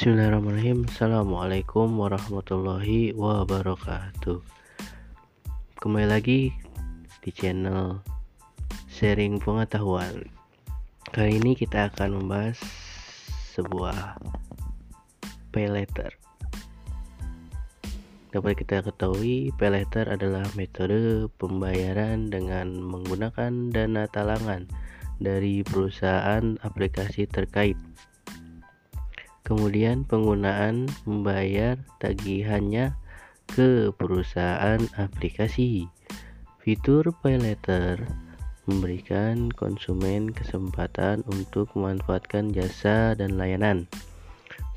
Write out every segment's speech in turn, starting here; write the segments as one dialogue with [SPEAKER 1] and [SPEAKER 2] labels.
[SPEAKER 1] Bismillahirrahmanirrahim. Assalamualaikum warahmatullahi wabarakatuh. Kembali lagi di channel sharing pengetahuan. Kali ini kita akan membahas sebuah pay letter Dapat kita ketahui pay letter adalah metode pembayaran dengan menggunakan dana talangan dari perusahaan aplikasi terkait Kemudian penggunaan membayar tagihannya ke perusahaan aplikasi. Fitur Pay Later memberikan konsumen kesempatan untuk memanfaatkan jasa dan layanan.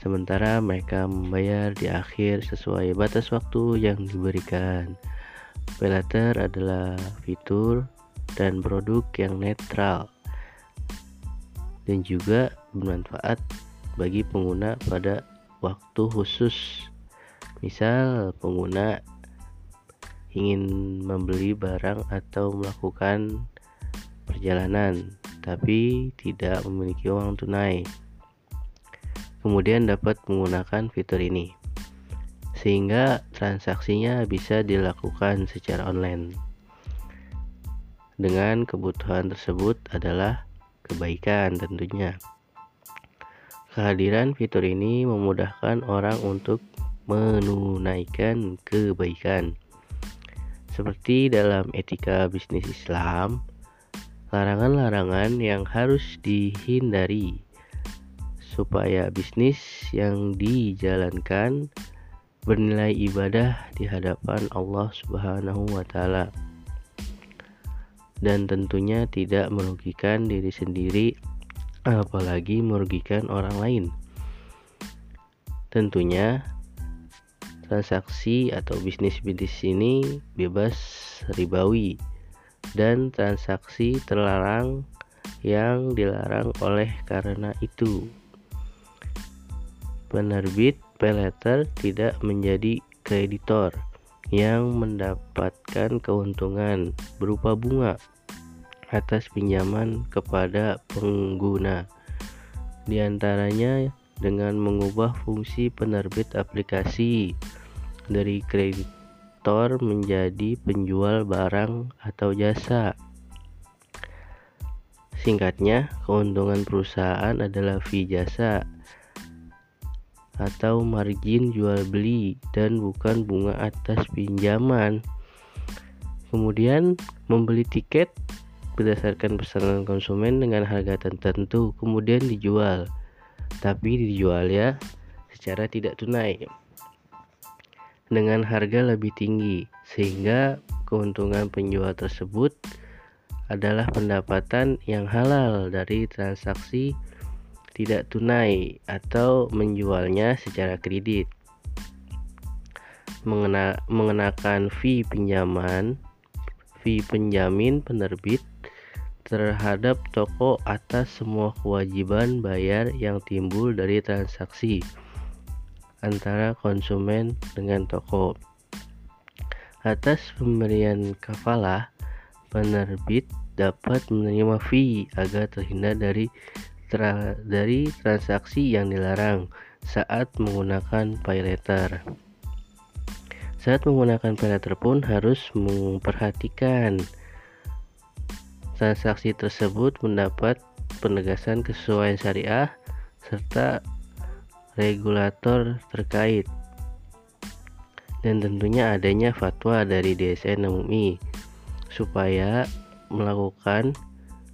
[SPEAKER 1] Sementara mereka membayar di akhir sesuai batas waktu yang diberikan. Pay Later adalah fitur dan produk yang netral dan juga bermanfaat bagi pengguna pada waktu khusus. Misal, pengguna ingin membeli barang atau melakukan perjalanan tapi tidak memiliki uang tunai. Kemudian dapat menggunakan fitur ini sehingga transaksinya bisa dilakukan secara online. Dengan kebutuhan tersebut adalah kebaikan tentunya. Kehadiran fitur ini memudahkan orang untuk menunaikan kebaikan. Seperti dalam etika bisnis Islam, larangan-larangan yang harus dihindari supaya bisnis yang dijalankan bernilai ibadah di hadapan Allah Subhanahu wa taala dan tentunya tidak merugikan diri sendiri apalagi merugikan orang lain. Tentunya transaksi atau bisnis-bisnis ini bebas ribawi dan transaksi terlarang yang dilarang oleh karena itu. Penerbit peleter tidak menjadi kreditor yang mendapatkan keuntungan berupa bunga atas pinjaman kepada pengguna. Di antaranya dengan mengubah fungsi penerbit aplikasi dari kreditor menjadi penjual barang atau jasa. Singkatnya, keuntungan perusahaan adalah fee jasa atau margin jual beli dan bukan bunga atas pinjaman. Kemudian, membeli tiket berdasarkan pesanan konsumen dengan harga tertentu kemudian dijual. Tapi dijual ya secara tidak tunai. Dengan harga lebih tinggi sehingga keuntungan penjual tersebut adalah pendapatan yang halal dari transaksi tidak tunai atau menjualnya secara kredit. Mengena, mengenakan fee pinjaman fee penjamin penerbit terhadap toko atas semua kewajiban bayar yang timbul dari transaksi antara konsumen dengan toko. Atas pemberian kafalah, penerbit dapat menerima fee agar terhindar dari tra dari transaksi yang dilarang saat menggunakan pay letter. Saat menggunakan pay letter pun harus memperhatikan transaksi tersebut mendapat penegasan kesesuaian syariah serta regulator terkait dan tentunya adanya fatwa dari DSN MUI supaya melakukan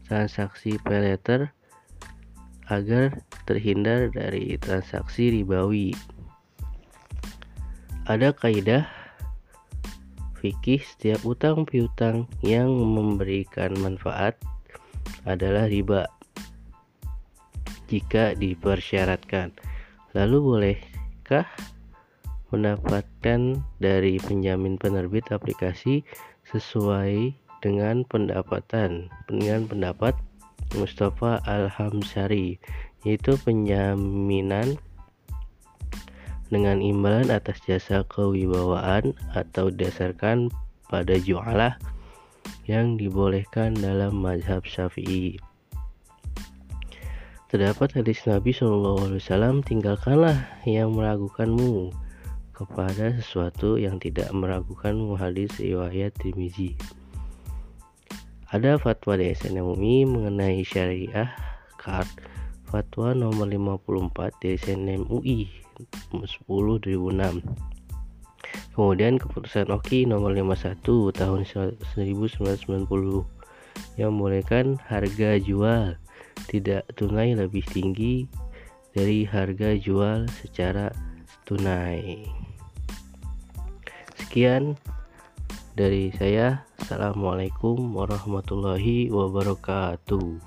[SPEAKER 1] transaksi pay letter agar terhindar dari transaksi ribawi. Ada kaidah fikih setiap utang piutang yang memberikan manfaat adalah riba jika dipersyaratkan. Lalu bolehkah mendapatkan dari penjamin penerbit aplikasi sesuai dengan pendapatan dengan pendapat Mustafa Al-Hamsari yaitu penjaminan dengan imbalan atas jasa kewibawaan atau didasarkan pada jualah yang dibolehkan dalam mazhab syafi'i. terdapat hadis Nabi SAW tinggalkanlah yang meragukanmu kepada sesuatu yang tidak meragukanmu. Hadis riwayat Tirmizi. Ada fatwa DSN MUI mengenai syariah card fatwa nomor 54 DSN MUI 10 2006 kemudian keputusan OKI nomor 51 tahun 1990 yang membolehkan harga jual tidak tunai lebih tinggi dari harga jual secara tunai. Sekian dari saya. Assalamualaikum warahmatullahi wabarakatuh.